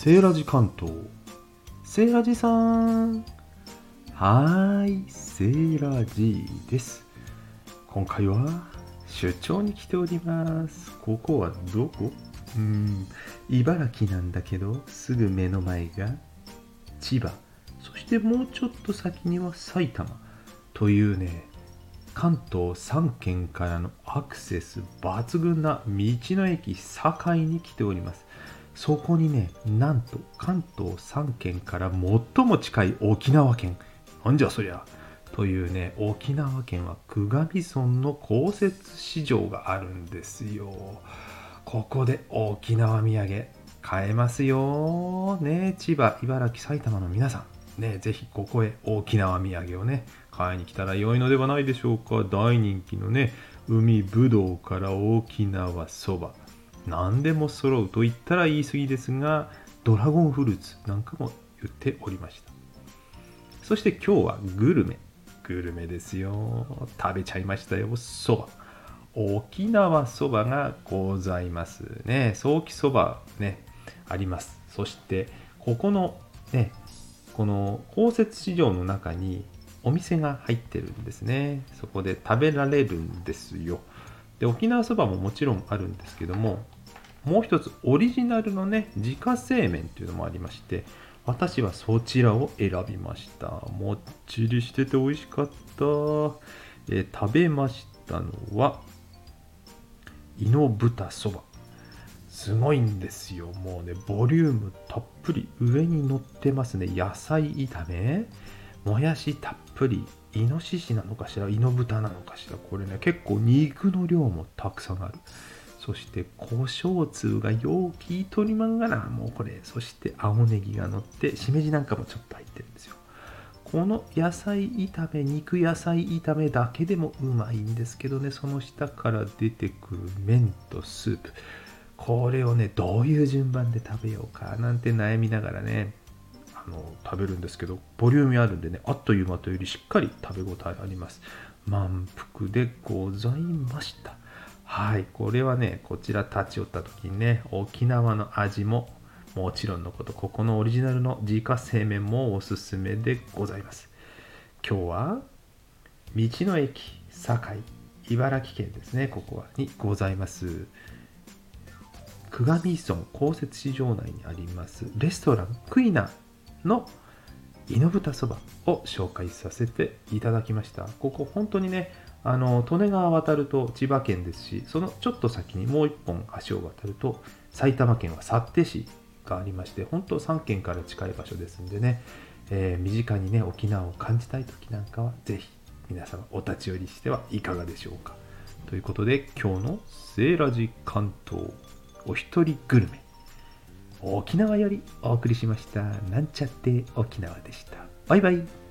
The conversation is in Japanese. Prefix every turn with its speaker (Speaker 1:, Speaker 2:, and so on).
Speaker 1: セーラジ関東。セーラジさん。はーい。セーラジです。今回は出張に来ております。ここはどこ？うん。茨城なんだけどすぐ目の前が千葉。そしてもうちょっと先には埼玉。というね関東3県からのアクセス抜群な道の駅堺に来ております。そこにねなんと関東3県から最も近い沖縄県。なんじゃそりゃ。というね沖縄県は久我見村の公設市場があるんですよ。ここで沖縄土産買えますよね千葉茨城埼玉の皆さん。ねぜひここへ沖縄土産をね買いに来たら良いのではないでしょうか。大人気のね海ぶどうから沖縄そば。何でも揃うと言ったら言い過ぎですがドラゴンフルーツなんかも言っておりました。そして今日はグルメ。グルメですよ。食べちゃいましたよ。そば。沖縄そばがございますね。早期そばねあります。そしてここのねこの公設市場の中にお店が入ってるんですね。そこで食べられるんですよ。で沖縄そばももちろんあるんですけどももう一つオリジナルのね自家製麺というのもありまして私はそちらを選びました。もっちりしてて美味しかった、えー、食べましたのはイノ豚そば。すごいんですよ。もうねボリュームたっぷり上に乗ってますね。野菜炒め。もやしたっぷり。イノシシなのかしら？イノブタなのかしら？これね結構肉の量もたくさんある。そして胡椒粒がよう効いとりまんがな。もうこれ。そして青ネギが乗ってしめじなんかもちょっと入ってるんですよ。この野菜炒め肉野菜炒めだけでもうまいんですけどね。その下から出てくる麺とスープ。これをねどういう順番で食べようかなんて悩みながらねあの食べるんですけどボリュームあるんでねあっという間というよりしっかり食べ応えあります。満腹でございました。はい。これはねこちら立ち寄った時にね沖縄の味ももちろんのことここのオリジナルの自家製麺もおすすめでございます。今日は道の駅堺茨城県ですねここはにございます。久我見村公設市場内にありますレストランクイナのイノブタそばを紹介させていただきました。ここ本当にねあの利根川渡ると千葉県ですしそのちょっと先にもう一本橋を渡ると埼玉県は幸手市がありまして本当3県から近い場所ですんでね、えー、身近にね沖縄を感じたい時なんかは是非皆様お立ち寄りしてはいかがでしょうか。ということで今日の「セーラジ関東お一人グルメ」沖縄よりお送りしました。なんちゃって沖縄でした。バイバイ。